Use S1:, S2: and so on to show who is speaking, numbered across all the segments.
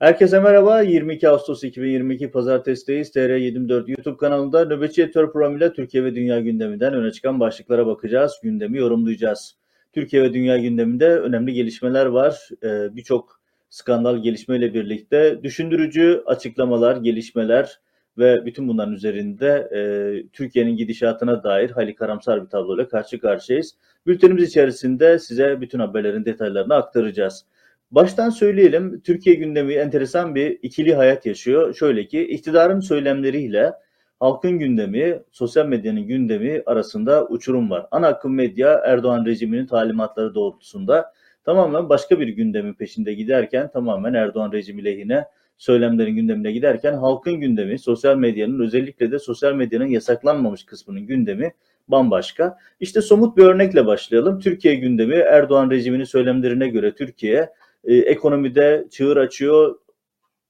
S1: Herkese merhaba. 22 Ağustos 2022 Pazartesi'deyiz. TR24 YouTube kanalında Nöbetçi Editör programıyla Türkiye ve Dünya gündeminden öne çıkan başlıklara bakacağız. Gündemi yorumlayacağız. Türkiye ve Dünya gündeminde önemli gelişmeler var. Ee, Birçok skandal gelişmeyle birlikte düşündürücü açıklamalar, gelişmeler ve bütün bunların üzerinde e, Türkiye'nin gidişatına dair hayli karamsar bir tabloyla karşı karşıyayız. Bültenimiz içerisinde size bütün haberlerin detaylarını aktaracağız. Baştan söyleyelim, Türkiye gündemi enteresan bir ikili hayat yaşıyor. Şöyle ki, iktidarın söylemleriyle halkın gündemi, sosyal medyanın gündemi arasında uçurum var. Ana akım medya Erdoğan rejiminin talimatları doğrultusunda tamamen başka bir gündemin peşinde giderken, tamamen Erdoğan rejimi lehine söylemlerin gündemine giderken halkın gündemi, sosyal medyanın özellikle de sosyal medyanın yasaklanmamış kısmının gündemi bambaşka. İşte somut bir örnekle başlayalım. Türkiye gündemi Erdoğan rejiminin söylemlerine göre Türkiye e, ekonomide çığır açıyor,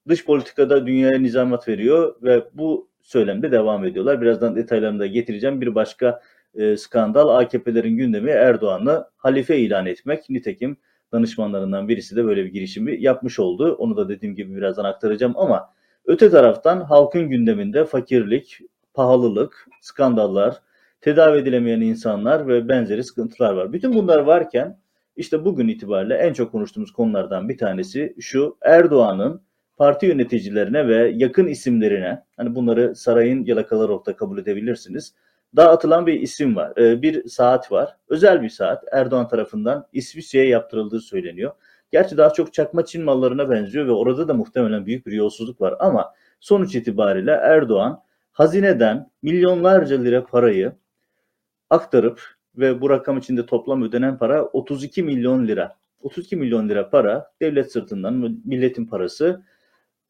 S1: dış politikada dünyaya nizamat veriyor ve bu söylemde devam ediyorlar. Birazdan detaylarını da getireceğim. Bir başka e, skandal AKP'lerin gündemi Erdoğan'ı halife ilan etmek. Nitekim danışmanlarından birisi de böyle bir girişimi yapmış oldu. Onu da dediğim gibi birazdan aktaracağım ama öte taraftan halkın gündeminde fakirlik, pahalılık, skandallar, tedavi edilemeyen insanlar ve benzeri sıkıntılar var. Bütün bunlar varken işte bugün itibariyle en çok konuştuğumuz konulardan bir tanesi şu Erdoğan'ın parti yöneticilerine ve yakın isimlerine hani bunları sarayın yalakaları orta kabul edebilirsiniz. Dağıtılan bir isim var. Ee, bir saat var. Özel bir saat. Erdoğan tarafından İsviçre'ye yaptırıldığı söyleniyor. Gerçi daha çok çakma Çin mallarına benziyor ve orada da muhtemelen büyük bir yolsuzluk var ama sonuç itibariyle Erdoğan hazineden milyonlarca lira parayı aktarıp ve bu rakam içinde toplam ödenen para 32 milyon lira. 32 milyon lira para devlet sırtından milletin parası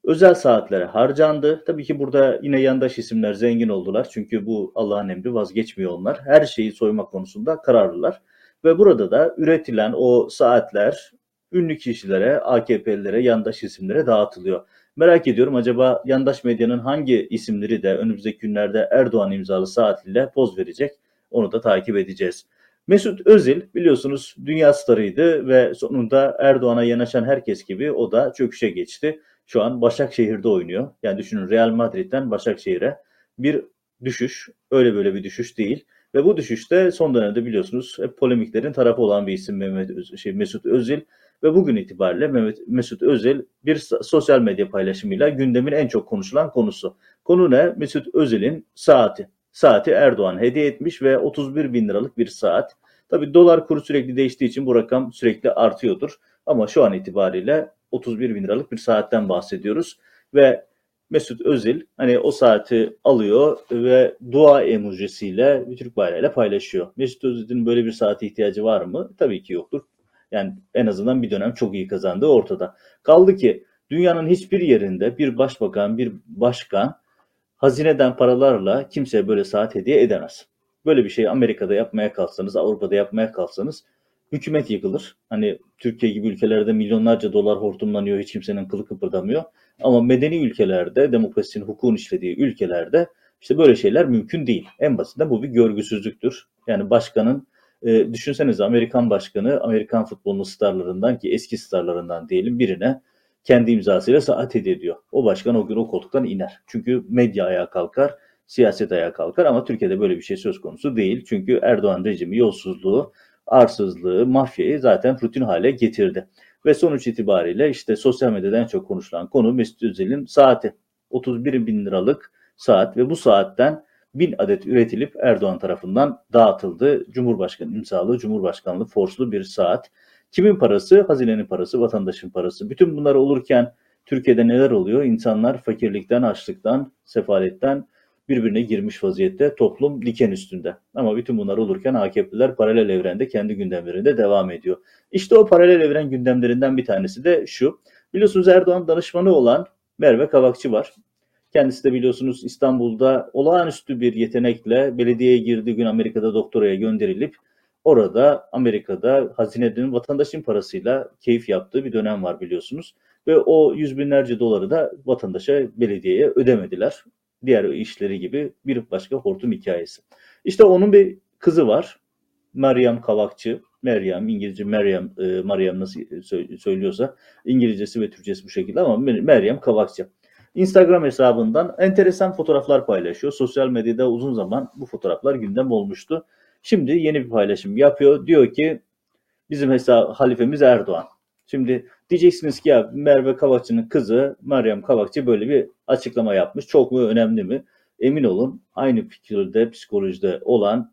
S1: özel saatlere harcandı. Tabii ki burada yine yandaş isimler zengin oldular. Çünkü bu Allah'ın emri vazgeçmiyor onlar. Her şeyi soyma konusunda kararlılar. Ve burada da üretilen o saatler ünlü kişilere, AKP'lilere, yandaş isimlere dağıtılıyor. Merak ediyorum acaba yandaş medyanın hangi isimleri de önümüzdeki günlerde Erdoğan imzalı saatiyle poz verecek? Onu da takip edeceğiz. Mesut Özil biliyorsunuz dünya starıydı ve sonunda Erdoğan'a yanaşan herkes gibi o da çöküşe geçti. Şu an Başakşehir'de oynuyor. Yani düşünün Real Madrid'den Başakşehir'e bir düşüş. Öyle böyle bir düşüş değil. Ve bu düşüşte son dönemde biliyorsunuz hep polemiklerin tarafı olan bir isim Mehmet Öz, şey, Mesut Özil ve bugün itibariyle Mehmet Mesut Özil bir sosyal medya paylaşımıyla gündemin en çok konuşulan konusu. Konu ne? Mesut Özil'in saati. Saati Erdoğan hediye etmiş ve 31 bin liralık bir saat. Tabi dolar kuru sürekli değiştiği için bu rakam sürekli artıyordur. Ama şu an itibariyle 31 bin liralık bir saatten bahsediyoruz. Ve Mesut Özil hani o saati alıyor ve dua emojisiyle bir Türk bayrağıyla paylaşıyor. Mesut Özil'in böyle bir saate ihtiyacı var mı? Tabii ki yoktur. Yani en azından bir dönem çok iyi kazandığı ortada. Kaldı ki dünyanın hiçbir yerinde bir başbakan, bir başkan hazineden paralarla kimseye böyle saat hediye edemez. Böyle bir şey Amerika'da yapmaya kalksanız, Avrupa'da yapmaya kalksanız hükümet yıkılır. Hani Türkiye gibi ülkelerde milyonlarca dolar hortumlanıyor, hiç kimsenin kılı kıpırdamıyor. Ama medeni ülkelerde, demokrasinin, hukukun işlediği ülkelerde işte böyle şeyler mümkün değil. En basitinden bu bir görgüsüzlüktür. Yani başkanın, e, düşünsenize Amerikan başkanı, Amerikan futbolunun starlarından ki eski starlarından diyelim birine kendi imzasıyla saat hediye ediyor. O başkan o gün o koltuktan iner. Çünkü medya ayağa kalkar, siyaset ayağa kalkar ama Türkiye'de böyle bir şey söz konusu değil. Çünkü Erdoğan rejimi yolsuzluğu, arsızlığı, mafyayı zaten rutin hale getirdi. Ve sonuç itibariyle işte sosyal medyada çok konuşulan konu Mesut Özel'in saati. 31 bin liralık saat ve bu saatten bin adet üretilip Erdoğan tarafından dağıtıldı. Cumhurbaşkanı imzalı, Cumhurbaşkanlığı forslu bir saat. Kimin parası? Hazinenin parası, vatandaşın parası. Bütün bunlar olurken Türkiye'de neler oluyor? İnsanlar fakirlikten, açlıktan, sefaletten birbirine girmiş vaziyette toplum diken üstünde. Ama bütün bunlar olurken AKP'liler paralel evrende kendi gündemlerinde devam ediyor. İşte o paralel evren gündemlerinden bir tanesi de şu. Biliyorsunuz Erdoğan danışmanı olan Merve Kavakçı var. Kendisi de biliyorsunuz İstanbul'da olağanüstü bir yetenekle belediyeye girdiği gün Amerika'da doktoraya gönderilip Orada Amerika'da hazineden vatandaşın parasıyla keyif yaptığı bir dönem var biliyorsunuz. Ve o yüz binlerce doları da vatandaşa, belediyeye ödemediler. Diğer işleri gibi bir başka hortum hikayesi. İşte onun bir kızı var. Meryem Kavakçı. Meryem, İngilizce Meryem, e, Meryem nasıl söylüyorsa İngilizcesi ve Türkçesi bu şekilde ama Meryem Kavakçı. Instagram hesabından enteresan fotoğraflar paylaşıyor. Sosyal medyada uzun zaman bu fotoğraflar gündem olmuştu. Şimdi yeni bir paylaşım yapıyor. Diyor ki bizim hesap halifemiz Erdoğan. Şimdi diyeceksiniz ki ya Merve Kavakçı'nın kızı Meryem Kavakçı böyle bir açıklama yapmış. Çok mu önemli mi? Emin olun aynı fikirde psikolojide olan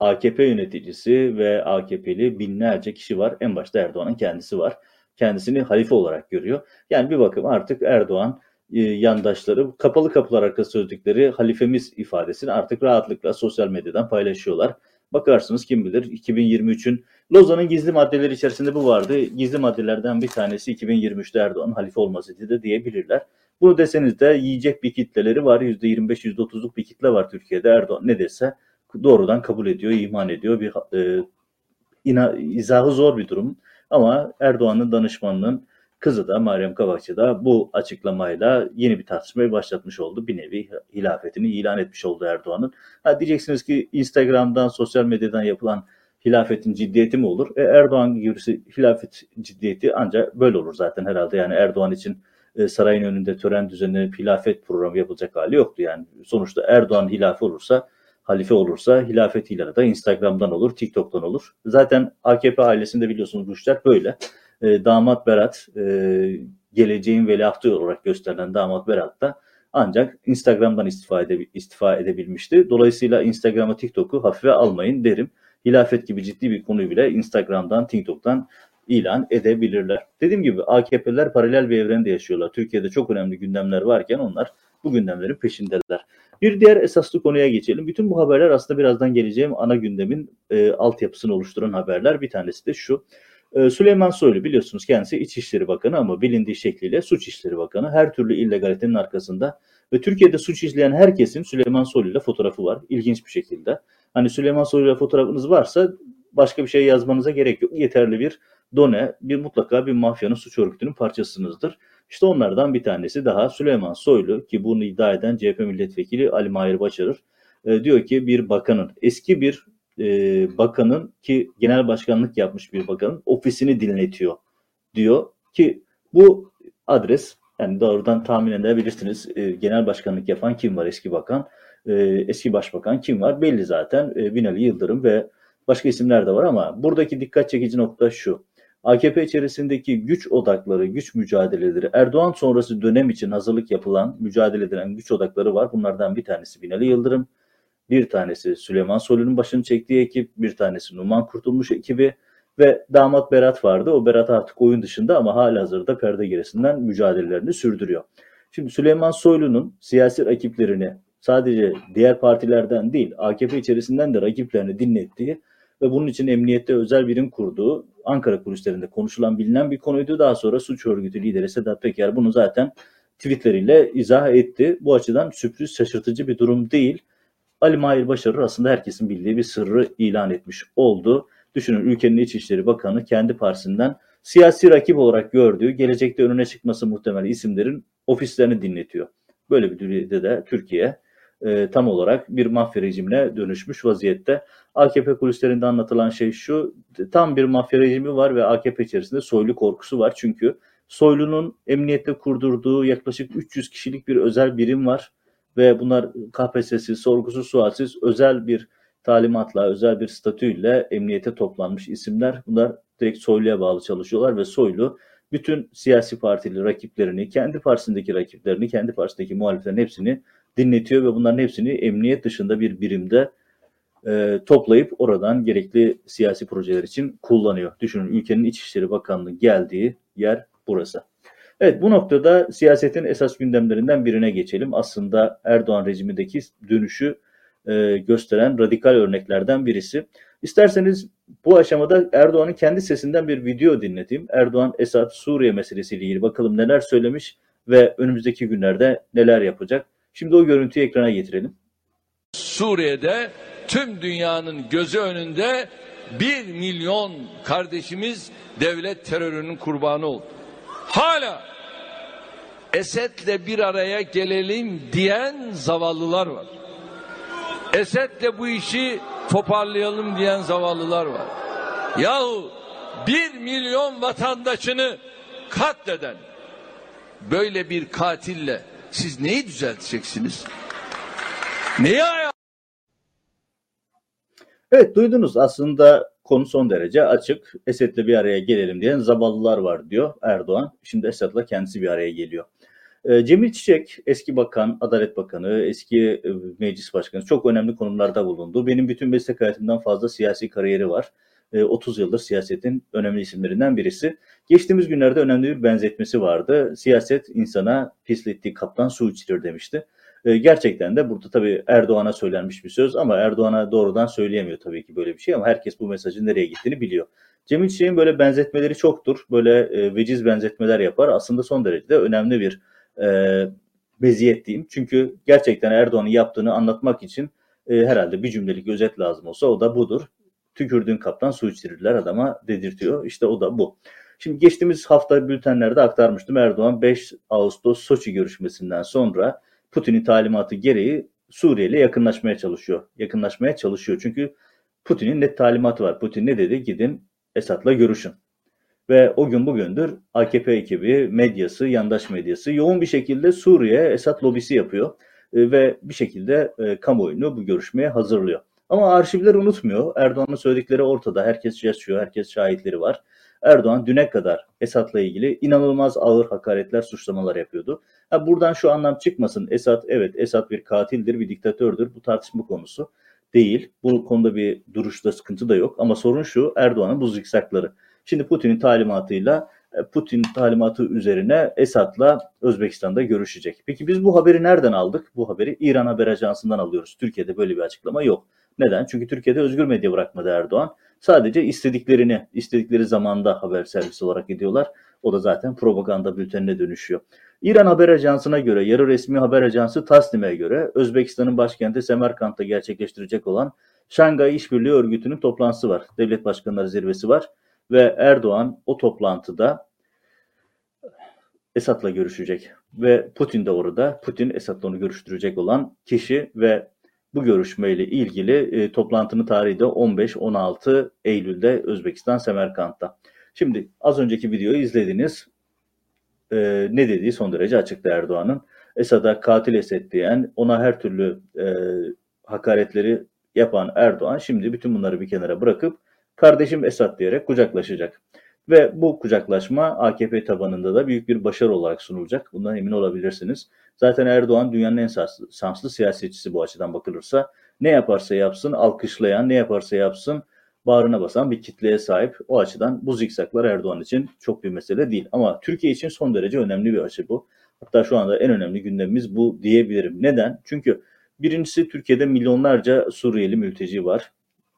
S1: AKP yöneticisi ve AKP'li binlerce kişi var. En başta Erdoğan'ın kendisi var. Kendisini halife olarak görüyor. Yani bir bakım artık Erdoğan yandaşları kapalı kapılar arka sözlükleri halifemiz ifadesini artık rahatlıkla sosyal medyadan paylaşıyorlar. Bakarsınız kim bilir 2023'ün Lozan'ın gizli maddeleri içerisinde bu vardı. Gizli maddelerden bir tanesi 2023'te Erdoğan halife olmasıydı da diyebilirler. Bunu deseniz de yiyecek bir kitleleri var. %25-%30'luk bir kitle var Türkiye'de. Erdoğan ne dese doğrudan kabul ediyor, iman ediyor. Bir e, ina, izahı zor bir durum. Ama Erdoğan'ın danışmanının kızı da Meryem Kavakçı da bu açıklamayla yeni bir tartışmayı başlatmış oldu. Bir nevi hilafetini ilan etmiş oldu Erdoğan'ın. Ha diyeceksiniz ki Instagram'dan, sosyal medyadan yapılan hilafetin ciddiyeti mi olur? E, Erdoğan gibi hilafet ciddiyeti ancak böyle olur zaten herhalde. Yani Erdoğan için e, sarayın önünde tören düzenlenip hilafet programı yapılacak hali yoktu. Yani sonuçta Erdoğan hilafe olursa halife olursa hilafet ilanı da Instagram'dan olur, TikTok'tan olur. Zaten AKP ailesinde biliyorsunuz bu işler böyle. E, damat Berat, e, geleceğin veliahtı olarak gösterilen damat Berat da ancak Instagram'dan istifa, ede, istifa edebilmişti. Dolayısıyla Instagram'ı, TikTok'u hafife almayın derim. Hilafet gibi ciddi bir konuyu bile Instagram'dan, TikTok'tan ilan edebilirler. Dediğim gibi AKP'ler paralel bir evrende yaşıyorlar. Türkiye'de çok önemli gündemler varken onlar bu gündemlerin peşindeler. Bir diğer esaslı konuya geçelim. Bütün bu haberler aslında birazdan geleceğim ana gündemin e, altyapısını oluşturan haberler. Bir tanesi de şu. E, Süleyman Soylu biliyorsunuz kendisi İçişleri Bakanı ama bilindiği şekliyle Suç İşleri Bakanı. Her türlü illegalitenin arkasında ve Türkiye'de suç işleyen herkesin Süleyman Soylu ile fotoğrafı var. İlginç bir şekilde. Hani Süleyman Soylu ile fotoğrafınız varsa başka bir şey yazmanıza gerek yok. Yeterli bir done, bir mutlaka bir mafyanın suç örgütünün parçasınızdır. İşte onlardan bir tanesi daha Süleyman Soylu ki bunu iddia eden CHP milletvekili Ali Mahir Başarır e, diyor ki bir bakanın eski bir e, bakanın ki genel başkanlık yapmış bir bakanın ofisini dinletiyor diyor ki bu adres yani doğrudan tahmin edebilirsiniz e, genel başkanlık yapan kim var? Eski bakan e, eski başbakan kim var? Belli zaten e, Binali Yıldırım ve başka isimler de var ama buradaki dikkat çekici nokta şu. AKP içerisindeki güç odakları, güç mücadeleleri, Erdoğan sonrası dönem için hazırlık yapılan, mücadele edilen güç odakları var. Bunlardan bir tanesi Binali Yıldırım, bir tanesi Süleyman Soylu'nun başını çektiği ekip, bir tanesi Numan Kurtulmuş ekibi ve damat Berat vardı. O Berat artık oyun dışında ama hala hazırda perde gerisinden mücadelelerini sürdürüyor. Şimdi Süleyman Soylu'nun siyasi rakiplerini sadece diğer partilerden değil AKP içerisinden de rakiplerini dinlettiği ve bunun için emniyette özel birim kurduğu Ankara kulislerinde konuşulan bilinen bir konuydu. Daha sonra suç örgütü lideri Sedat Peker bunu zaten tweetleriyle izah etti. Bu açıdan sürpriz şaşırtıcı bir durum değil. Ali Mahir Başarır aslında herkesin bildiği bir sırrı ilan etmiş oldu. Düşünün ülkenin İçişleri Bakanı kendi partisinden siyasi rakip olarak gördüğü, gelecekte önüne çıkması muhtemel isimlerin ofislerini dinletiyor. Böyle bir dünyada de Türkiye e, tam olarak bir mafya rejimine dönüşmüş vaziyette. AKP kulislerinde anlatılan şey şu, tam bir mafya rejimi var ve AKP içerisinde soylu korkusu var. Çünkü Soylu'nun emniyette kurdurduğu yaklaşık 300 kişilik bir özel birim var ve bunlar KPSS'siz, sorgusuz, sualsiz özel bir talimatla, özel bir statüyle emniyete toplanmış isimler. Bunlar direkt Soylu'ya bağlı çalışıyorlar ve Soylu bütün siyasi partili rakiplerini, kendi partisindeki rakiplerini, kendi partisindeki muhaliflerin hepsini dinletiyor ve bunların hepsini emniyet dışında bir birimde e, toplayıp oradan gerekli siyasi projeler için kullanıyor. Düşünün ülkenin İçişleri Bakanlığı geldiği yer burası. Evet bu noktada siyasetin esas gündemlerinden birine geçelim. Aslında Erdoğan rejimindeki dönüşü e, gösteren radikal örneklerden birisi. İsterseniz bu aşamada Erdoğan'ın kendi sesinden bir video dinleteyim. Erdoğan Esad Suriye meselesiyle ilgili bakalım neler söylemiş ve önümüzdeki günlerde neler yapacak. Şimdi o görüntüyü ekrana getirelim.
S2: Suriye'de tüm dünyanın gözü önünde bir milyon kardeşimiz devlet terörünün kurbanı oldu. Hala Esed'le bir araya gelelim diyen zavallılar var. Esed'le bu işi toparlayalım diyen zavallılar var. Yahu bir milyon vatandaşını katleden böyle bir katille siz neyi düzelteceksiniz? Neyi ayağa
S1: Evet duydunuz aslında konu son derece açık. Esed'le bir araya gelelim diyen zavallılar var diyor Erdoğan. Şimdi Esed'le kendisi bir araya geliyor. Ee, Cemil Çiçek eski bakan, Adalet Bakanı, eski e, meclis başkanı çok önemli konumlarda bulundu. Benim bütün meslek hayatımdan fazla siyasi kariyeri var. 30 ee, yıldır siyasetin önemli isimlerinden birisi. Geçtiğimiz günlerde önemli bir benzetmesi vardı. Siyaset insana pislettiği kaptan su içirir demişti. Ee, gerçekten de burada tabii Erdoğan'a söylenmiş bir söz ama Erdoğan'a doğrudan söyleyemiyor tabii ki böyle bir şey ama herkes bu mesajın nereye gittiğini biliyor. Cemil Çiçek'in böyle benzetmeleri çoktur. Böyle e, veciz benzetmeler yapar. Aslında son derece de önemli bir e, meziyet diyeyim. Çünkü gerçekten Erdoğan'ın yaptığını anlatmak için e, herhalde bir cümlelik özet lazım olsa o da budur. Tükürdüğün kaptan su içirirler adama dedirtiyor. İşte o da bu. Şimdi geçtiğimiz hafta bültenlerde aktarmıştım. Erdoğan 5 Ağustos Soçi görüşmesinden sonra Putin'in talimatı gereği Suriye ile yakınlaşmaya çalışıyor. Yakınlaşmaya çalışıyor. Çünkü Putin'in net talimatı var. Putin ne dedi? Gidin Esad'la görüşün. Ve o gün bugündür AKP ekibi, medyası, yandaş medyası yoğun bir şekilde Suriye Esad lobisi yapıyor. E, ve bir şekilde e, kamuoyunu bu görüşmeye hazırlıyor. Ama arşivler unutmuyor. Erdoğan'ın söyledikleri ortada. Herkes yaşıyor, herkes şahitleri var. Erdoğan düne kadar Esad'la ilgili inanılmaz ağır hakaretler, suçlamalar yapıyordu. Ha, buradan şu anlam çıkmasın. Esad evet Esad bir katildir, bir diktatördür. Bu tartışma konusu değil. Bu konuda bir duruşta sıkıntı da yok. Ama sorun şu Erdoğan'ın bu zikzakları. Şimdi Putin'in talimatıyla e, Putin talimatı üzerine Esad'la Özbekistan'da görüşecek. Peki biz bu haberi nereden aldık? Bu haberi İran Haber Ajansı'ndan alıyoruz. Türkiye'de böyle bir açıklama yok. Neden? Çünkü Türkiye'de özgür medya bırakmadı Erdoğan. Sadece istediklerini, istedikleri zamanda haber servisi olarak ediyorlar. O da zaten propaganda bültenine dönüşüyor. İran Haber Ajansı'na göre, yarı resmi haber ajansı Tasnim'e göre Özbekistan'ın başkenti Semerkant'ta gerçekleştirecek olan Şangay İşbirliği Örgütü'nün toplantısı var. Devlet Başkanları Zirvesi var. Ve Erdoğan o toplantıda Esad'la görüşecek. Ve Putin de orada. Putin Esad'la onu görüştürecek olan kişi ve bu görüşmeyle ilgili e, toplantının tarihi de 15-16 Eylül'de Özbekistan Semerkant'ta. Şimdi az önceki videoyu izlediniz. E, ne dediği son derece açıktı Erdoğan'ın. Esad'a katil Esed diyen, ona her türlü e, hakaretleri yapan Erdoğan şimdi bütün bunları bir kenara bırakıp kardeşim Esad diyerek kucaklaşacak. Ve bu kucaklaşma AKP tabanında da büyük bir başarı olarak sunulacak. Bundan emin olabilirsiniz. Zaten Erdoğan dünyanın en şanslı siyasetçisi bu açıdan bakılırsa. Ne yaparsa yapsın alkışlayan, ne yaparsa yapsın bağrına basan bir kitleye sahip. O açıdan bu zikzaklar Erdoğan için çok bir mesele değil. Ama Türkiye için son derece önemli bir açı bu. Hatta şu anda en önemli gündemimiz bu diyebilirim. Neden? Çünkü birincisi Türkiye'de milyonlarca Suriyeli mülteci var.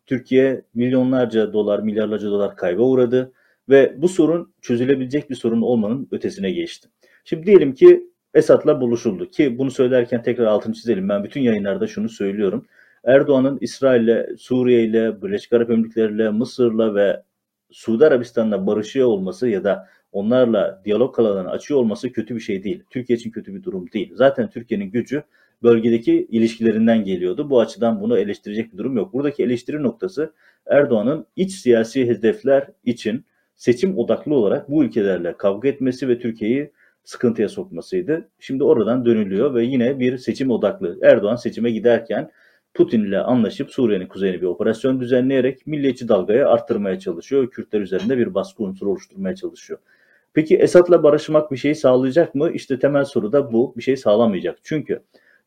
S1: Türkiye milyonlarca dolar, milyarlarca dolar kayba uğradı ve bu sorun çözülebilecek bir sorun olmanın ötesine geçti. Şimdi diyelim ki Esad'la buluşuldu ki bunu söylerken tekrar altını çizelim. Ben bütün yayınlarda şunu söylüyorum. Erdoğan'ın İsrail'le, Suriye'yle, Birleşik Arap Emirlikleri'yle, Mısır'la ve Suudi Arabistan'la barışıyor olması ya da onlarla diyalog kanallarını açıyor olması kötü bir şey değil. Türkiye için kötü bir durum değil. Zaten Türkiye'nin gücü bölgedeki ilişkilerinden geliyordu. Bu açıdan bunu eleştirecek bir durum yok. Buradaki eleştiri noktası Erdoğan'ın iç siyasi hedefler için seçim odaklı olarak bu ülkelerle kavga etmesi ve Türkiye'yi sıkıntıya sokmasıydı. Şimdi oradan dönülüyor ve yine bir seçim odaklı. Erdoğan seçime giderken Putin ile anlaşıp Suriye'nin kuzeyine bir operasyon düzenleyerek milliyetçi dalgayı arttırmaya çalışıyor. Kürtler üzerinde bir baskı unsuru oluşturmaya çalışıyor. Peki Esad'la barışmak bir şey sağlayacak mı? İşte temel soru da bu. Bir şey sağlamayacak. Çünkü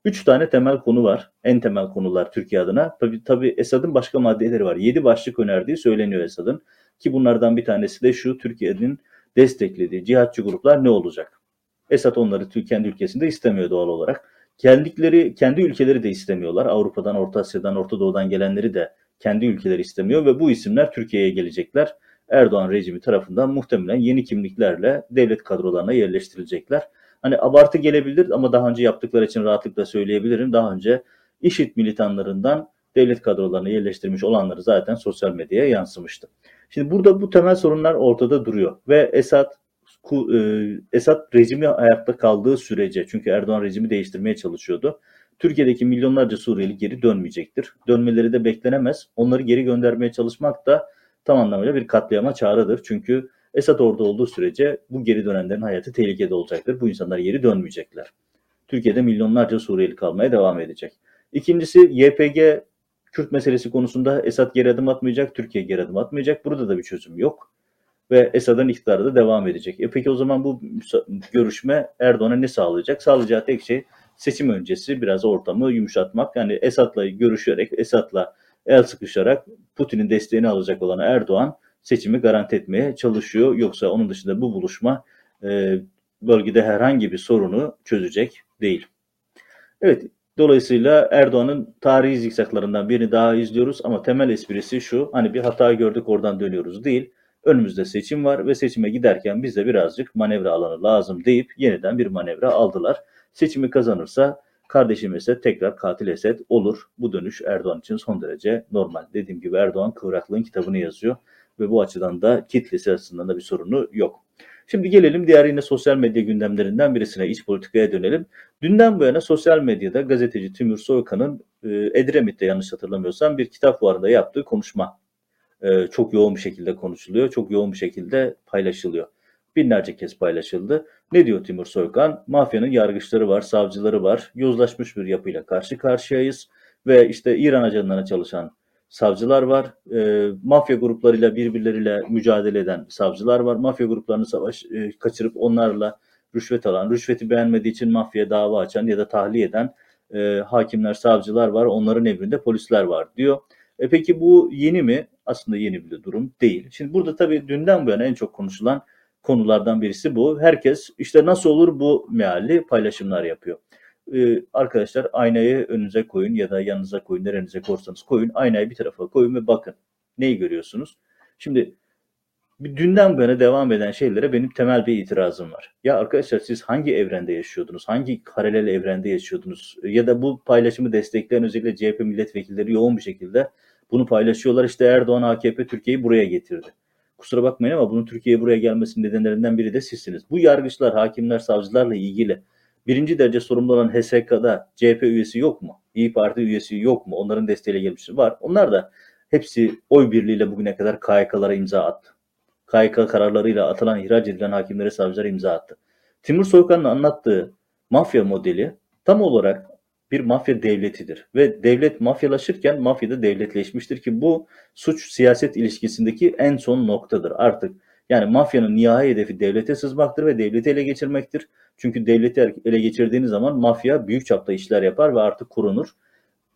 S1: üç tane temel konu var. En temel konular Türkiye adına. Tabii, tabii Esad'ın başka maddeleri var. Yedi başlık önerdiği söyleniyor Esad'ın. Ki bunlardan bir tanesi de şu Türkiye'nin desteklediği cihatçı gruplar ne olacak? Esad onları kendi ülkesinde istemiyor doğal olarak. Kendikleri, kendi ülkeleri de istemiyorlar. Avrupa'dan, Orta Asya'dan, Orta Doğu'dan gelenleri de kendi ülkeleri istemiyor ve bu isimler Türkiye'ye gelecekler. Erdoğan rejimi tarafından muhtemelen yeni kimliklerle devlet kadrolarına yerleştirilecekler. Hani abartı gelebilir ama daha önce yaptıkları için rahatlıkla söyleyebilirim. Daha önce IŞİD militanlarından devlet kadrolarına yerleştirmiş olanları zaten sosyal medyaya yansımıştı. Şimdi burada bu temel sorunlar ortada duruyor ve Esad e, Esad rejimi ayakta kaldığı sürece çünkü Erdoğan rejimi değiştirmeye çalışıyordu. Türkiye'deki milyonlarca Suriyeli geri dönmeyecektir. Dönmeleri de beklenemez. Onları geri göndermeye çalışmak da tam anlamıyla bir katliama çağrıdır. Çünkü Esad orada olduğu sürece bu geri dönenlerin hayatı tehlikede olacaktır. Bu insanlar geri dönmeyecekler. Türkiye'de milyonlarca Suriyeli kalmaya devam edecek. İkincisi YPG Kürt meselesi konusunda Esad geri adım atmayacak, Türkiye geri adım atmayacak. Burada da bir çözüm yok. Ve Esad'ın iktidarı da devam edecek. E peki o zaman bu görüşme Erdoğan'a ne sağlayacak? Sağlayacağı tek şey seçim öncesi biraz ortamı yumuşatmak. Yani Esad'la görüşerek, Esad'la el sıkışarak Putin'in desteğini alacak olan Erdoğan seçimi garanti etmeye çalışıyor. Yoksa onun dışında bu buluşma e, bölgede herhangi bir sorunu çözecek değil. Evet, dolayısıyla Erdoğan'ın tarihi zikzaklarından birini daha izliyoruz ama temel esprisi şu, hani bir hata gördük oradan dönüyoruz değil. Önümüzde seçim var ve seçime giderken bize birazcık manevra alanı lazım deyip yeniden bir manevra aldılar. Seçimi kazanırsa kardeşim Esed tekrar katil Esed olur. Bu dönüş Erdoğan için son derece normal. Dediğim gibi Erdoğan kıvraklığın kitabını yazıyor ve bu açıdan da kitlesi açısından da bir sorunu yok. Şimdi gelelim diğer yine sosyal medya gündemlerinden birisine, iç politikaya dönelim. Dünden bu yana sosyal medyada gazeteci Timur Soykan'ın e, Edremit'te yanlış hatırlamıyorsam bir kitap fuarında yaptığı konuşma e, çok yoğun bir şekilde konuşuluyor, çok yoğun bir şekilde paylaşılıyor. Binlerce kez paylaşıldı. Ne diyor Timur Soykan? Mafyanın yargıçları var, savcıları var, yozlaşmış bir yapıyla karşı karşıyayız ve işte İran ajanlarına çalışan savcılar var. E, mafya gruplarıyla birbirleriyle mücadele eden savcılar var. Mafya gruplarını savaş e, kaçırıp onlarla rüşvet alan, rüşveti beğenmediği için mafya dava açan ya da tahliye eden e, hakimler, savcılar var. Onların emrinde polisler var diyor. E peki bu yeni mi? Aslında yeni bir durum değil. Şimdi burada tabii dünden bu yana en çok konuşulan konulardan birisi bu. Herkes işte nasıl olur bu mealli paylaşımlar yapıyor e, arkadaşlar aynayı önünüze koyun ya da yanınıza koyun, nerenize korsanız koyun. Aynayı bir tarafa koyun ve bakın. Neyi görüyorsunuz? Şimdi dünden bu devam eden şeylere benim temel bir itirazım var. Ya arkadaşlar siz hangi evrende yaşıyordunuz? Hangi paralel evrende yaşıyordunuz? Ya da bu paylaşımı destekleyen özellikle CHP milletvekilleri yoğun bir şekilde bunu paylaşıyorlar. İşte Erdoğan AKP Türkiye'yi buraya getirdi. Kusura bakmayın ama bunun Türkiye'ye buraya gelmesinin nedenlerinden biri de sizsiniz. Bu yargıçlar, hakimler, savcılarla ilgili birinci derece sorumlu olan HSK'da CHP üyesi yok mu? İyi Parti üyesi yok mu? Onların desteğiyle gelmişti. Var. Onlar da hepsi oy birliğiyle bugüne kadar KYK'lara imza attı. KYK kararlarıyla atılan, ihraç edilen hakimlere, savcılara imza attı. Timur Soykan'ın anlattığı mafya modeli tam olarak bir mafya devletidir. Ve devlet mafyalaşırken mafya da devletleşmiştir ki bu suç siyaset ilişkisindeki en son noktadır. Artık yani mafyanın nihai hedefi devlete sızmaktır ve devleti ele geçirmektir. Çünkü devleti ele geçirdiğiniz zaman mafya büyük çapta işler yapar ve artık kurunur.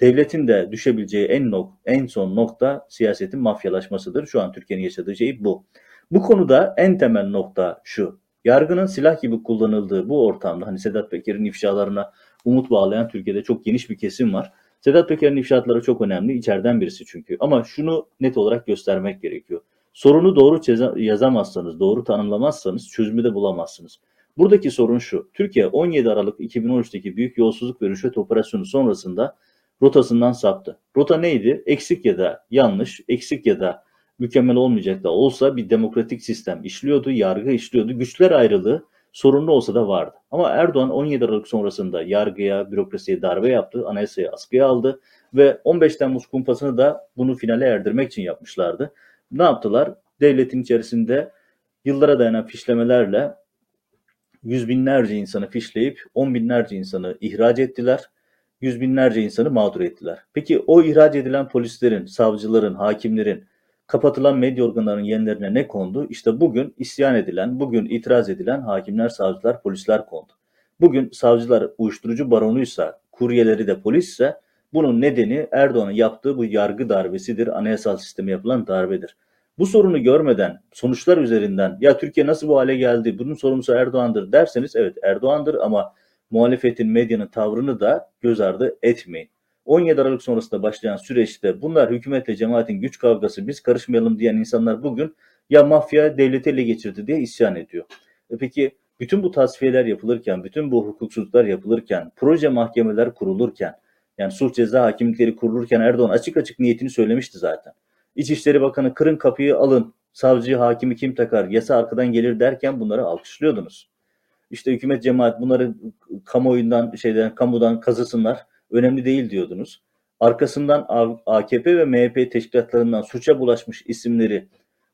S1: Devletin de düşebileceği en, nok en son nokta siyasetin mafyalaşmasıdır. Şu an Türkiye'nin yaşadığı şey bu. Bu konuda en temel nokta şu. Yargının silah gibi kullanıldığı bu ortamda hani Sedat Peker'in ifşalarına umut bağlayan Türkiye'de çok geniş bir kesim var. Sedat Peker'in ifşaatları çok önemli. içeriden birisi çünkü. Ama şunu net olarak göstermek gerekiyor. Sorunu doğru yazamazsanız, doğru tanımlamazsanız çözümü de bulamazsınız. Buradaki sorun şu. Türkiye 17 Aralık 2013'teki büyük yolsuzluk ve rüşvet operasyonu sonrasında rotasından saptı. Rota neydi? Eksik ya da yanlış, eksik ya da mükemmel olmayacak da olsa bir demokratik sistem işliyordu, yargı işliyordu. Güçler ayrılığı sorunlu olsa da vardı. Ama Erdoğan 17 Aralık sonrasında yargıya, bürokrasiye darbe yaptı, anayasayı askıya aldı ve 15 Temmuz kumpasını da bunu finale erdirmek için yapmışlardı. Ne yaptılar? Devletin içerisinde yıllara dayanan fişlemelerle yüz binlerce insanı fişleyip on binlerce insanı ihraç ettiler. Yüz binlerce insanı mağdur ettiler. Peki o ihraç edilen polislerin, savcıların, hakimlerin, kapatılan medya organlarının yerlerine ne kondu? İşte bugün isyan edilen, bugün itiraz edilen hakimler, savcılar, polisler kondu. Bugün savcılar uyuşturucu baronuysa, kuryeleri de polisse bunun nedeni Erdoğan'ın yaptığı bu yargı darbesidir, anayasal sisteme yapılan darbedir. Bu sorunu görmeden sonuçlar üzerinden ya Türkiye nasıl bu hale geldi bunun sorumlusu Erdoğan'dır derseniz evet Erdoğan'dır ama muhalefetin medyanın tavrını da göz ardı etmeyin. 17 Aralık sonrasında başlayan süreçte bunlar hükümetle cemaatin güç kavgası biz karışmayalım diyen insanlar bugün ya mafya devleti ele geçirdi diye isyan ediyor. E peki bütün bu tasfiyeler yapılırken, bütün bu hukuksuzluklar yapılırken, proje mahkemeler kurulurken, yani suç ceza hakimlikleri kurulurken Erdoğan açık açık niyetini söylemişti zaten. İçişleri Bakanı kırın kapıyı alın, savcı hakimi kim takar, yasa arkadan gelir derken bunları alkışlıyordunuz. İşte hükümet cemaat bunları kamuoyundan, şeyden, kamudan kazısınlar, önemli değil diyordunuz. Arkasından AKP ve MHP teşkilatlarından suça bulaşmış isimleri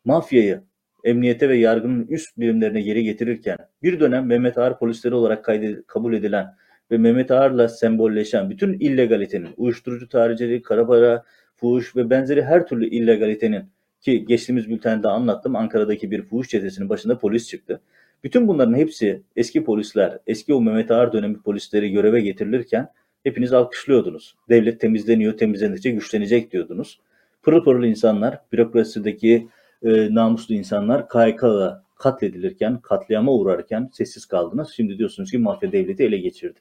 S1: mafyayı emniyete ve yargının üst birimlerine geri getirirken bir dönem Mehmet Ağar polisleri olarak kaydet, kabul edilen ve Mehmet Ağar'la sembolleşen bütün illegalitenin, uyuşturucu tarihçiliği, kara para, fuhuş ve benzeri her türlü illegalitenin ki geçtiğimiz bültende anlattım Ankara'daki bir fuhuş çetesinin başında polis çıktı. Bütün bunların hepsi eski polisler, eski o Mehmet Ağar dönemi polisleri göreve getirilirken hepiniz alkışlıyordunuz. Devlet temizleniyor, temizlenecek, güçlenecek diyordunuz. Pırıl pırıl insanlar, bürokrasideki e, namuslu insanlar KHK'la katledilirken, katliama uğrarken sessiz kaldınız. Şimdi diyorsunuz ki mafya devleti ele geçirdi.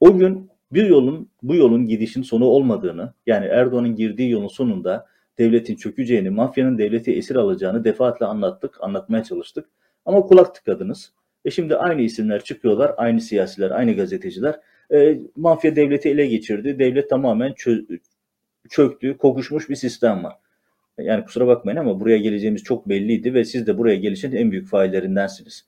S1: O gün bir yolun, bu yolun gidişin sonu olmadığını, yani Erdoğan'ın girdiği yolun sonunda devletin çökeceğini, mafyanın devleti esir alacağını defaatle anlattık, anlatmaya çalıştık. Ama kulak tıkadınız. E şimdi aynı isimler çıkıyorlar, aynı siyasiler, aynı gazeteciler. E, mafya devleti ele geçirdi, devlet tamamen çö- çöktü, kokuşmuş bir sistem var. Yani kusura bakmayın ama buraya geleceğimiz çok belliydi ve siz de buraya gelişin en büyük faillerindensiniz.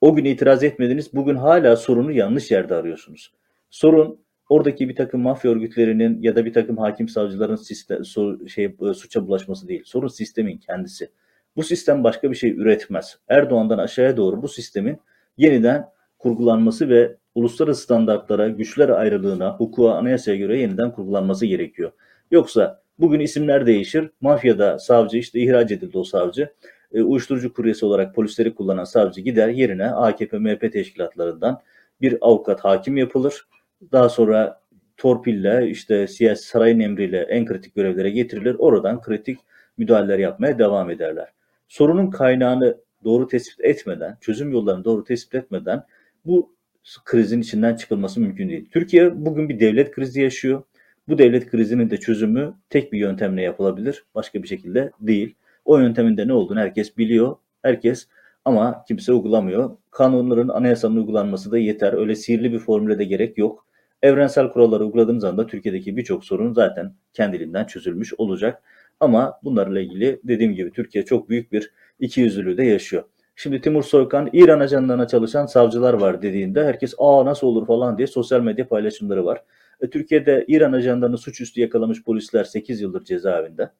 S1: O gün itiraz etmediniz, bugün hala sorunu yanlış yerde arıyorsunuz. Sorun oradaki bir takım mafya örgütlerinin ya da bir takım hakim savcıların sistem, so, şey, e, suça bulaşması değil. Sorun sistemin kendisi. Bu sistem başka bir şey üretmez. Erdoğan'dan aşağıya doğru bu sistemin yeniden kurgulanması ve uluslararası standartlara, güçler ayrılığına, hukuka, anayasaya göre yeniden kurgulanması gerekiyor. Yoksa bugün isimler değişir. Mafyada savcı işte ihraç edildi o savcı. E, uyuşturucu kuryesi olarak polisleri kullanan savcı gider yerine AKP MHP teşkilatlarından bir avukat hakim yapılır. Daha sonra torpille işte siyasi sarayın emriyle en kritik görevlere getirilir. Oradan kritik müdahaleler yapmaya devam ederler. Sorunun kaynağını doğru tespit etmeden, çözüm yollarını doğru tespit etmeden bu krizin içinden çıkılması mümkün değil. Türkiye bugün bir devlet krizi yaşıyor. Bu devlet krizinin de çözümü tek bir yöntemle yapılabilir. Başka bir şekilde değil. O yöntemin de ne olduğunu herkes biliyor. Herkes ama kimse uygulamıyor. Kanunların, anayasanın uygulanması da yeter. Öyle sihirli bir formüle de gerek yok. Evrensel kuralları uyguladığınız anda Türkiye'deki birçok sorun zaten kendiliğinden çözülmüş olacak. Ama bunlarla ilgili dediğim gibi Türkiye çok büyük bir ikiyüzlülüğü de yaşıyor. Şimdi Timur Soykan İran ajanlarına çalışan savcılar var dediğinde herkes aa nasıl olur falan diye sosyal medya paylaşımları var. E, Türkiye'de İran ajanlarını suçüstü yakalamış polisler 8 yıldır cezaevinde.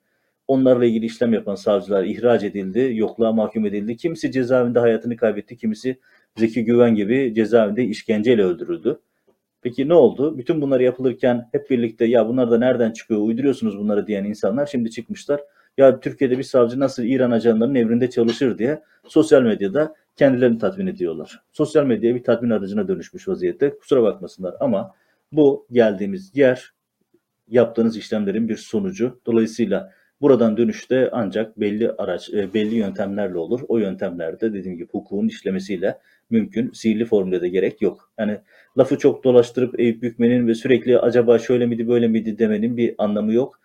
S1: Onlarla ilgili işlem yapan savcılar ihraç edildi, yokluğa mahkum edildi. Kimisi cezaevinde hayatını kaybetti, kimisi Zeki Güven gibi cezaevinde işkenceyle öldürüldü. Peki ne oldu? Bütün bunları yapılırken hep birlikte ya bunlar da nereden çıkıyor, uyduruyorsunuz bunları diyen insanlar şimdi çıkmışlar. Ya Türkiye'de bir savcı nasıl İran ajanlarının evrinde çalışır diye sosyal medyada kendilerini tatmin ediyorlar. Sosyal medya bir tatmin aracına dönüşmüş vaziyette. Kusura bakmasınlar ama bu geldiğimiz yer yaptığınız işlemlerin bir sonucu. Dolayısıyla buradan dönüşte ancak belli araç, e, belli yöntemlerle olur. O yöntemlerde dediğim gibi hukukun işlemesiyle mümkün. Sihirli formüle de gerek yok. Yani lafı çok dolaştırıp Eyüp Bükmen'in ve sürekli acaba şöyle miydi böyle miydi demenin bir anlamı yok.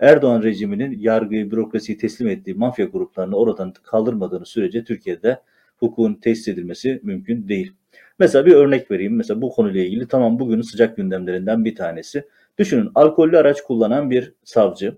S1: Erdoğan rejiminin yargıyı, bürokrasiyi teslim ettiği mafya gruplarını oradan kaldırmadığını sürece Türkiye'de hukukun tesis edilmesi mümkün değil. Mesela bir örnek vereyim. Mesela bu konuyla ilgili tamam bugünün sıcak gündemlerinden bir tanesi. Düşünün alkollü araç kullanan bir savcı,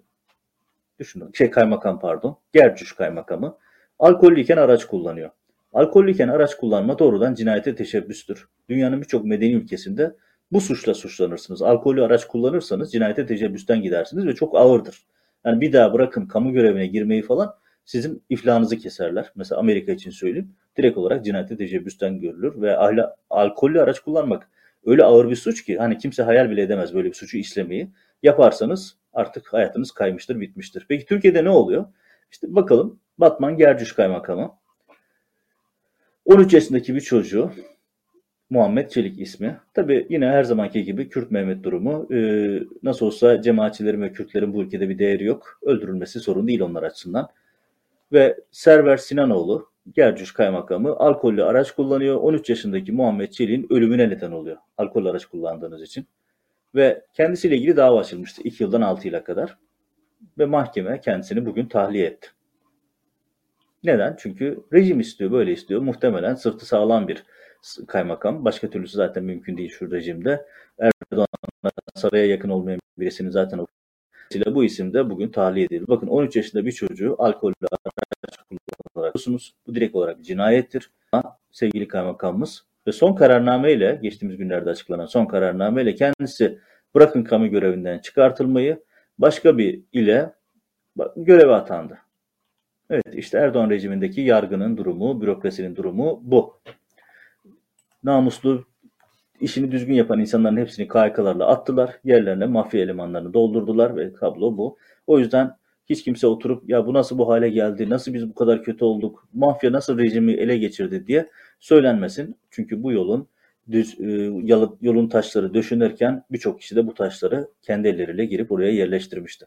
S1: düşünün şey kaymakam pardon, Gercüş kaymakamı alkollüyken araç kullanıyor. Alkollüyken araç kullanma doğrudan cinayete teşebbüstür. Dünyanın birçok medeni ülkesinde bu suçla suçlanırsınız. Alkollü araç kullanırsanız cinayete teşebbüsten gidersiniz ve çok ağırdır. Yani bir daha bırakın kamu görevine girmeyi falan sizin iflahınızı keserler. Mesela Amerika için söyleyeyim. Direkt olarak cinayete teşebbüsten görülür ve ahla, alkollü araç kullanmak öyle ağır bir suç ki hani kimse hayal bile edemez böyle bir suçu işlemeyi. Yaparsanız artık hayatınız kaymıştır, bitmiştir. Peki Türkiye'de ne oluyor? İşte bakalım Batman Gercüş Kaymakamı 13 yaşındaki bir çocuğu Muhammed Çelik ismi. Tabi yine her zamanki gibi Kürt Mehmet durumu. E, nasıl olsa cemaatçilerin ve Kürtlerin bu ülkede bir değeri yok. Öldürülmesi sorun değil onlar açısından. Ve Server Sinanoğlu, Gercüş Kaymakamı alkollü araç kullanıyor. 13 yaşındaki Muhammed Çelik'in ölümüne neden oluyor. Alkollü araç kullandığınız için. Ve kendisiyle ilgili dava açılmıştı 2 yıldan 6 yıla kadar. Ve mahkeme kendisini bugün tahliye etti. Neden? Çünkü rejim istiyor, böyle istiyor. Muhtemelen sırtı sağlam bir kaymakam. Başka türlüsü zaten mümkün değil şu rejimde. Erdoğan'a saraya yakın olmayan birisini zaten Dolayısıyla bu isim de bugün tahliye edildi. Bakın 13 yaşında bir çocuğu alkollü araç kullanarak Bu direkt olarak cinayettir. Ama sevgili kaymakamımız ve son kararname ile geçtiğimiz günlerde açıklanan son kararname ile kendisi bırakın kamu görevinden çıkartılmayı başka bir ile göreve atandı. Evet işte Erdoğan rejimindeki yargının durumu, bürokrasinin durumu bu. Namuslu, işini düzgün yapan insanların hepsini KHK'larla attılar. Yerlerine mafya elemanlarını doldurdular ve tablo bu. O yüzden hiç kimse oturup ya bu nasıl bu hale geldi, nasıl biz bu kadar kötü olduk, mafya nasıl rejimi ele geçirdi diye söylenmesin. Çünkü bu yolun düz e, yolun taşları döşünürken birçok kişi de bu taşları kendi elleriyle girip oraya yerleştirmişti.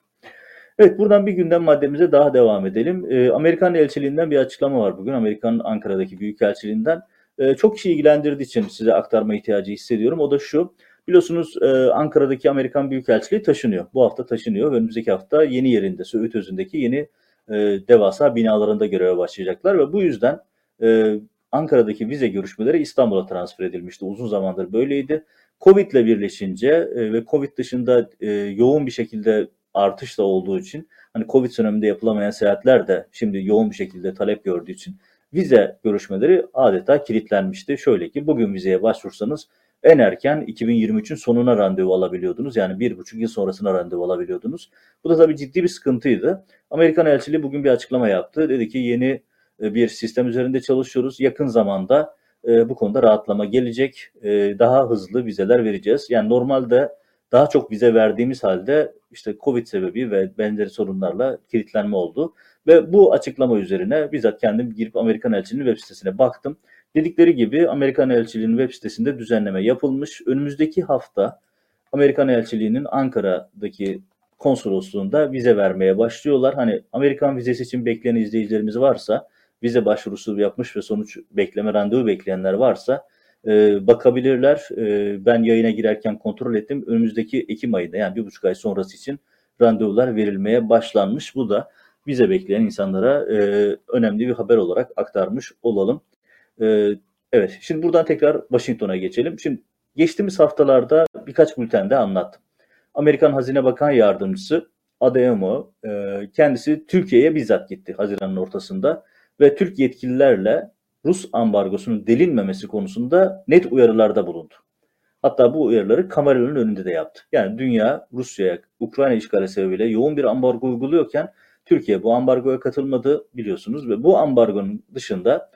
S1: Evet buradan bir gündem maddemize daha devam edelim. E, Amerikan elçiliğinden bir açıklama var bugün. Amerikan Ankara'daki büyükelçiliğinden. E, çok kişi ilgilendirdiği için size aktarma ihtiyacı hissediyorum. O da şu. Biliyorsunuz e, Ankara'daki Amerikan Büyükelçiliği taşınıyor. Bu hafta taşınıyor ve önümüzdeki hafta yeni yerinde Söğüt Özü'ndeki yeni e, devasa binalarında göreve başlayacaklar ve bu yüzden e, Ankara'daki vize görüşmeleri İstanbul'a transfer edilmişti. Uzun zamandır böyleydi. Covid ile birleşince e, ve Covid dışında e, yoğun bir şekilde artış da olduğu için hani Covid döneminde yapılamayan seyahatler de şimdi yoğun bir şekilde talep gördüğü için vize görüşmeleri adeta kilitlenmişti. Şöyle ki bugün vizeye başvursanız en erken 2023'ün sonuna randevu alabiliyordunuz. Yani bir buçuk yıl sonrasına randevu alabiliyordunuz. Bu da tabii ciddi bir sıkıntıydı. Amerikan elçiliği bugün bir açıklama yaptı. Dedi ki yeni e, bir sistem üzerinde çalışıyoruz. Yakın zamanda e, bu konuda rahatlama gelecek. E, daha hızlı vizeler vereceğiz. Yani normalde daha çok vize verdiğimiz halde işte Covid sebebi ve benzeri sorunlarla kilitlenme oldu. Ve bu açıklama üzerine bizzat kendim girip Amerikan elçiliğinin web sitesine baktım. Dedikleri gibi Amerikan elçiliğinin web sitesinde düzenleme yapılmış. Önümüzdeki hafta Amerikan elçiliğinin Ankara'daki konsolosluğunda vize vermeye başlıyorlar. Hani Amerikan vizesi için bekleyen izleyicilerimiz varsa vize başvurusu yapmış ve sonuç bekleme randevu bekleyenler varsa e, bakabilirler. E, ben yayına girerken kontrol ettim. Önümüzdeki Ekim ayında yani bir buçuk ay sonrası için randevular verilmeye başlanmış. Bu da vize bekleyen insanlara e, önemli bir haber olarak aktarmış olalım. E, evet şimdi buradan tekrar Washington'a geçelim. Şimdi geçtiğimiz haftalarda birkaç bültende anlattım. Amerikan Hazine Bakan Yardımcısı Adeyemo e, kendisi Türkiye'ye bizzat gitti Haziran'ın ortasında ve Türk yetkililerle Rus ambargosunun delinmemesi konusunda net uyarılarda bulundu. Hatta bu uyarıları kameraların önünde de yaptı. Yani dünya Rusya'ya Ukrayna işgali sebebiyle yoğun bir ambargo uyguluyorken Türkiye bu ambargoya katılmadı biliyorsunuz ve bu ambargonun dışında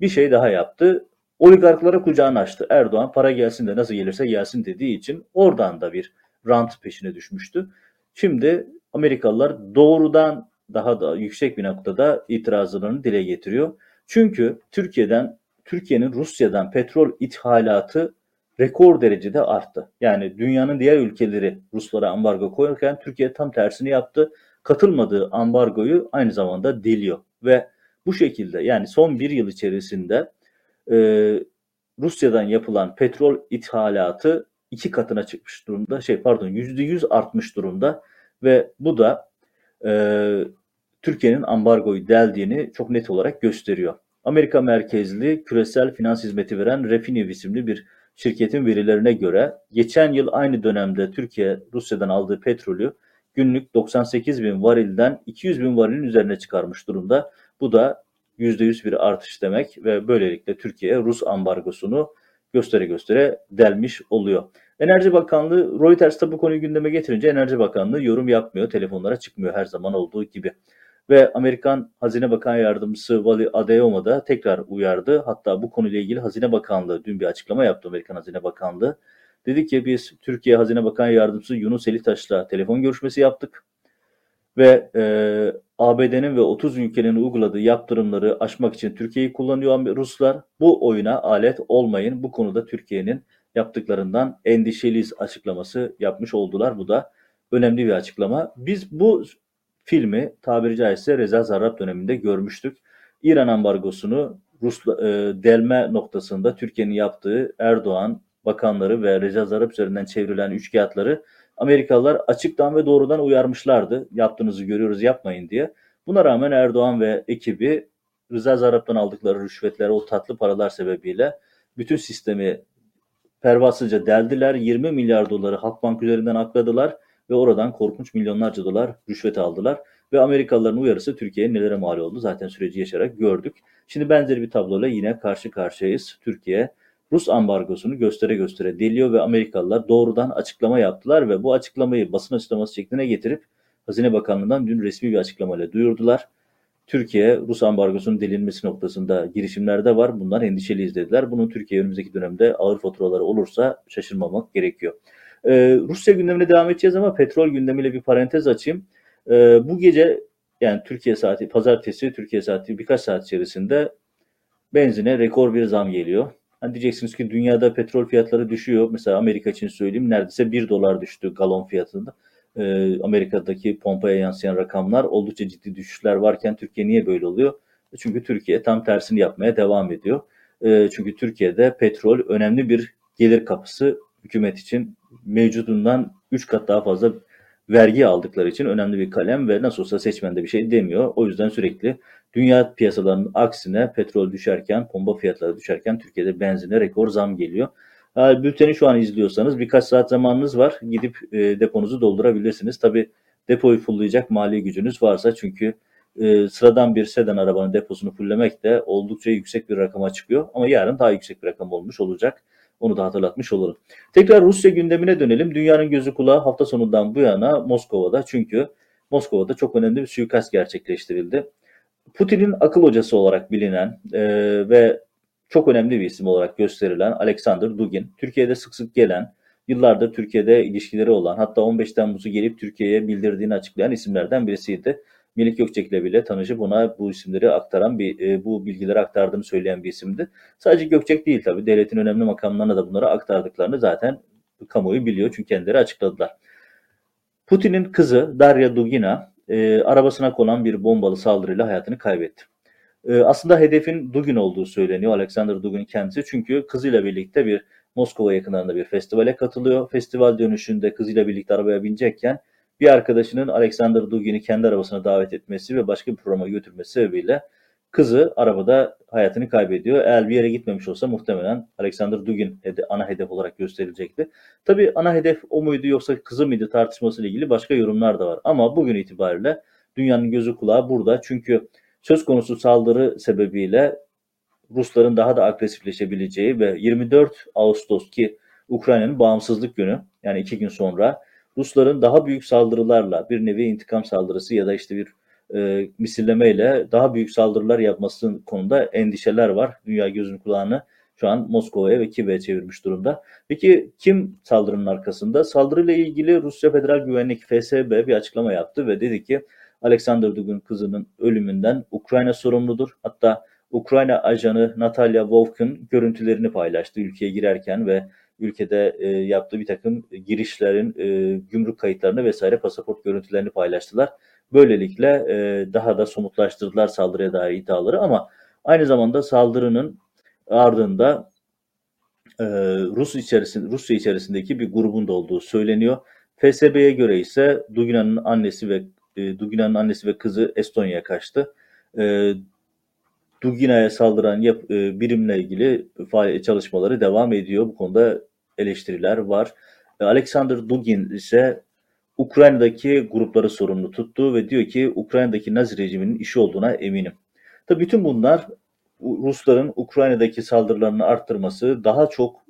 S1: bir şey daha yaptı. Oligarklara kucağını açtı. Erdoğan para gelsin de nasıl gelirse gelsin dediği için oradan da bir rant peşine düşmüştü. Şimdi Amerikalılar doğrudan daha da yüksek bir noktada itirazlarını dile getiriyor. Çünkü Türkiye'den Türkiye'nin Rusya'dan petrol ithalatı rekor derecede arttı. Yani dünyanın diğer ülkeleri Ruslara ambargo koyarken Türkiye tam tersini yaptı. Katılmadığı ambargoyu aynı zamanda deliyor ve bu şekilde yani son bir yıl içerisinde e, Rusya'dan yapılan petrol ithalatı iki katına çıkmış durumda. Şey pardon yüzde yüz artmış durumda ve bu da e, Türkiye'nin ambargoyu deldiğini çok net olarak gösteriyor. Amerika merkezli küresel finans hizmeti veren Refiniv isimli bir şirketin verilerine göre geçen yıl aynı dönemde Türkiye Rusya'dan aldığı petrolü günlük 98 bin varilden 200 bin varilin üzerine çıkarmış durumda. Bu da %100 bir artış demek ve böylelikle Türkiye Rus ambargosunu göstere göstere delmiş oluyor. Enerji Bakanlığı Reuters bu konuyu gündeme getirince Enerji Bakanlığı yorum yapmıyor. Telefonlara çıkmıyor her zaman olduğu gibi. Ve Amerikan Hazine Bakan Yardımcısı Vali Adeyemo da tekrar uyardı. Hatta bu konuyla ilgili Hazine Bakanlığı dün bir açıklama yaptı Amerikan Hazine Bakanlığı. Dedi ki biz Türkiye Hazine Bakan Yardımcısı Yunus Elitaş'la telefon görüşmesi yaptık. Ve e, ABD'nin ve 30 ülkenin uyguladığı yaptırımları aşmak için Türkiye'yi kullanıyor Ruslar. Bu oyuna alet olmayın. Bu konuda Türkiye'nin yaptıklarından endişeliyiz açıklaması yapmış oldular. Bu da önemli bir açıklama. Biz bu filmi tabiri caizse Reza Zarrab döneminde görmüştük. İran ambargosunu Rus e, delme noktasında Türkiye'nin yaptığı Erdoğan, bakanları ve Reza Zarrab üzerinden çevrilen üçkağıtları Amerikalılar açıktan ve doğrudan uyarmışlardı. Yaptığınızı görüyoruz yapmayın diye. Buna rağmen Erdoğan ve ekibi Rıza Zarrab'dan aldıkları rüşvetler, o tatlı paralar sebebiyle bütün sistemi pervasızca deldiler. 20 milyar doları Halkbank üzerinden akladılar ve oradan korkunç milyonlarca dolar rüşvet aldılar. Ve Amerikalıların uyarısı Türkiye'ye nelere mal oldu zaten süreci yaşarak gördük. Şimdi benzeri bir tabloyla yine karşı karşıyayız. Türkiye Rus ambargosunu göstere göstere deliyor ve Amerikalılar doğrudan açıklama yaptılar ve bu açıklamayı basın açıklaması şekline getirip Hazine Bakanlığı'ndan dün resmi bir açıklamayla duyurdular. Türkiye Rus ambargosunun delinmesi noktasında girişimlerde var. Bunlar endişeli izlediler. Bunun Türkiye önümüzdeki dönemde ağır faturaları olursa şaşırmamak gerekiyor. Ee, Rusya gündemine devam edeceğiz ama petrol gündemiyle bir parantez açayım. Ee, bu gece yani Türkiye saati pazartesi Türkiye saati birkaç saat içerisinde benzine rekor bir zam geliyor. Hani diyeceksiniz ki dünyada petrol fiyatları düşüyor. Mesela Amerika için söyleyeyim neredeyse 1 dolar düştü galon fiyatında. Ee, Amerika'daki pompaya yansıyan rakamlar oldukça ciddi düşüşler varken Türkiye niye böyle oluyor? Çünkü Türkiye tam tersini yapmaya devam ediyor. Ee, çünkü Türkiye'de petrol önemli bir gelir kapısı hükümet için mevcudundan 3 kat daha fazla vergi aldıkları için önemli bir kalem ve nasıl olsa seçmen de bir şey demiyor. O yüzden sürekli dünya piyasalarının aksine petrol düşerken, pompa fiyatları düşerken Türkiye'de benzine rekor zam geliyor. Bülteni şu an izliyorsanız birkaç saat zamanınız var. Gidip e, deponuzu doldurabilirsiniz. Tabi depoyu fulllayacak mali gücünüz varsa çünkü e, sıradan bir sedan arabanın deposunu fulllemek de oldukça yüksek bir rakama çıkıyor. Ama yarın daha yüksek bir rakam olmuş olacak. Onu da hatırlatmış olalım. Tekrar Rusya gündemine dönelim. Dünyanın gözü kulağı hafta sonundan bu yana Moskova'da. Çünkü Moskova'da çok önemli bir suikast gerçekleştirildi. Putin'in akıl hocası olarak bilinen e, ve çok önemli bir isim olarak gösterilen Alexander Dugin, Türkiye'de sık sık gelen, yıllardır Türkiye'de ilişkileri olan, hatta 15 Temmuz'u gelip Türkiye'ye bildirdiğini açıklayan isimlerden birisiydi. Melik Gökçek'le bile tanışıp ona bu isimleri aktaran bir, e, bu bilgileri aktardığını söyleyen bir isimdi. Sadece Gökçek değil tabii, devletin önemli makamlarına da bunları aktardıklarını zaten kamuoyu biliyor çünkü kendileri açıkladılar. Putin'in kızı Darya Dugina e, arabasına konan bir bombalı saldırıyla hayatını kaybetti. E, aslında hedefin Dugin olduğu söyleniyor, Alexander Dugin kendisi. Çünkü kızıyla birlikte bir Moskova yakınlarında bir festivale katılıyor. Festival dönüşünde kızıyla birlikte arabaya binecekken bir arkadaşının Alexander Dugin'i kendi arabasına davet etmesi ve başka bir programa götürmesi sebebiyle kızı arabada hayatını kaybediyor. Eğer bir yere gitmemiş olsa muhtemelen Alexander Dugin hede, ana hedef olarak gösterilecekti. Tabi ana hedef o muydu yoksa kızı mıydı tartışmasıyla ilgili başka yorumlar da var. Ama bugün itibariyle dünyanın gözü kulağı burada. Çünkü söz konusu saldırı sebebiyle Rusların daha da agresifleşebileceği ve 24 Ağustos ki Ukrayna'nın bağımsızlık günü yani iki gün sonra Rusların daha büyük saldırılarla bir nevi intikam saldırısı ya da işte bir e, misillemeyle daha büyük saldırılar yapması konusunda endişeler var. Dünya gözünü kulağını şu an Moskova'ya ve Kiev'e çevirmiş durumda. Peki kim saldırının arkasında? Saldırıyla ilgili Rusya Federal Güvenlik FSB bir açıklama yaptı ve dedi ki Alexander Dugin kızının ölümünden Ukrayna sorumludur. Hatta Ukrayna ajanı Natalia Vovkin görüntülerini paylaştı ülkeye girerken ve ülkede e, yaptığı bir takım girişlerin e, gümrük kayıtlarını vesaire pasaport görüntülerini paylaştılar. Böylelikle e, daha da somutlaştırdılar saldırıya dair iddiaları ama aynı zamanda saldırının ardında e, Rus içerisinde Rusya içerisindeki bir grubun da olduğu söyleniyor. FSB'ye göre ise Dugina'nın annesi ve e, Dugina'nın annesi ve kızı Estonya'ya kaçtı. E, Dugina'ya saldıran yap, e, birimle ilgili çalışmaları devam ediyor. Bu konuda eleştiriler var. E, Alexander Dugin ise Ukrayna'daki grupları sorumlu tuttu ve diyor ki Ukrayna'daki Nazi rejiminin işi olduğuna eminim. Tabii bütün bunlar Rusların Ukrayna'daki saldırılarını arttırması, daha çok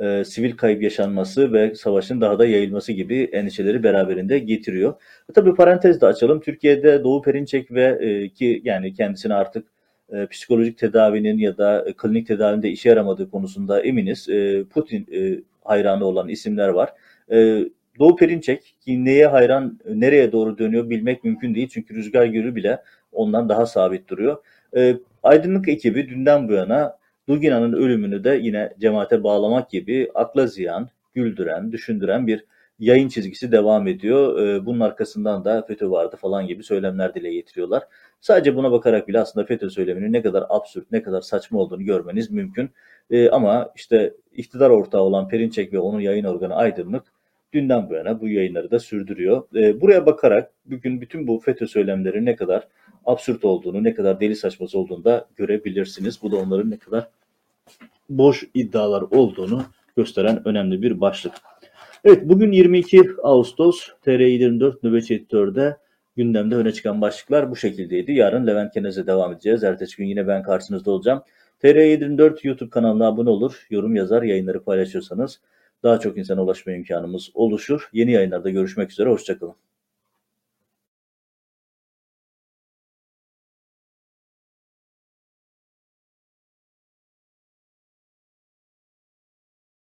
S1: e, sivil kayıp yaşanması ve savaşın daha da yayılması gibi endişeleri beraberinde getiriyor. E, tabii parantez de açalım. Türkiye'de Doğu Perinçek ve e, ki yani kendisine artık e, psikolojik tedavinin ya da e, klinik tedavinde işe yaramadığı konusunda eminiz. E, Putin e, hayranı olan isimler var. E, Doğu Perinçek ki neye hayran, nereye doğru dönüyor bilmek mümkün değil. Çünkü rüzgar gölü bile ondan daha sabit duruyor. E, aydınlık ekibi dünden bu yana Dugina'nın ölümünü de yine cemaate bağlamak gibi akla ziyan, güldüren, düşündüren bir yayın çizgisi devam ediyor. E, bunun arkasından da FETÖ vardı falan gibi söylemler dile getiriyorlar. Sadece buna bakarak bile aslında FETÖ söyleminin ne kadar absürt, ne kadar saçma olduğunu görmeniz mümkün. E, ama işte iktidar ortağı olan Perinçek ve onun yayın organı Aydınlık dünden bu yana bu yayınları da sürdürüyor. E, buraya bakarak bugün bütün bu FETÖ söylemleri ne kadar absürt olduğunu, ne kadar deli saçması olduğunu da görebilirsiniz. Bu da onların ne kadar boş iddialar olduğunu gösteren önemli bir başlık. Evet bugün 22 Ağustos TR24 nöbetçi editörde gündemde öne çıkan başlıklar bu şekildeydi. Yarın Levent Kenez'e devam edeceğiz. Ertesi gün yine ben karşınızda olacağım. TR24 YouTube kanalına abone olur, yorum yazar, yayınları paylaşırsanız daha çok insana ulaşma imkanımız oluşur. Yeni yayınlarda görüşmek üzere, hoşçakalın.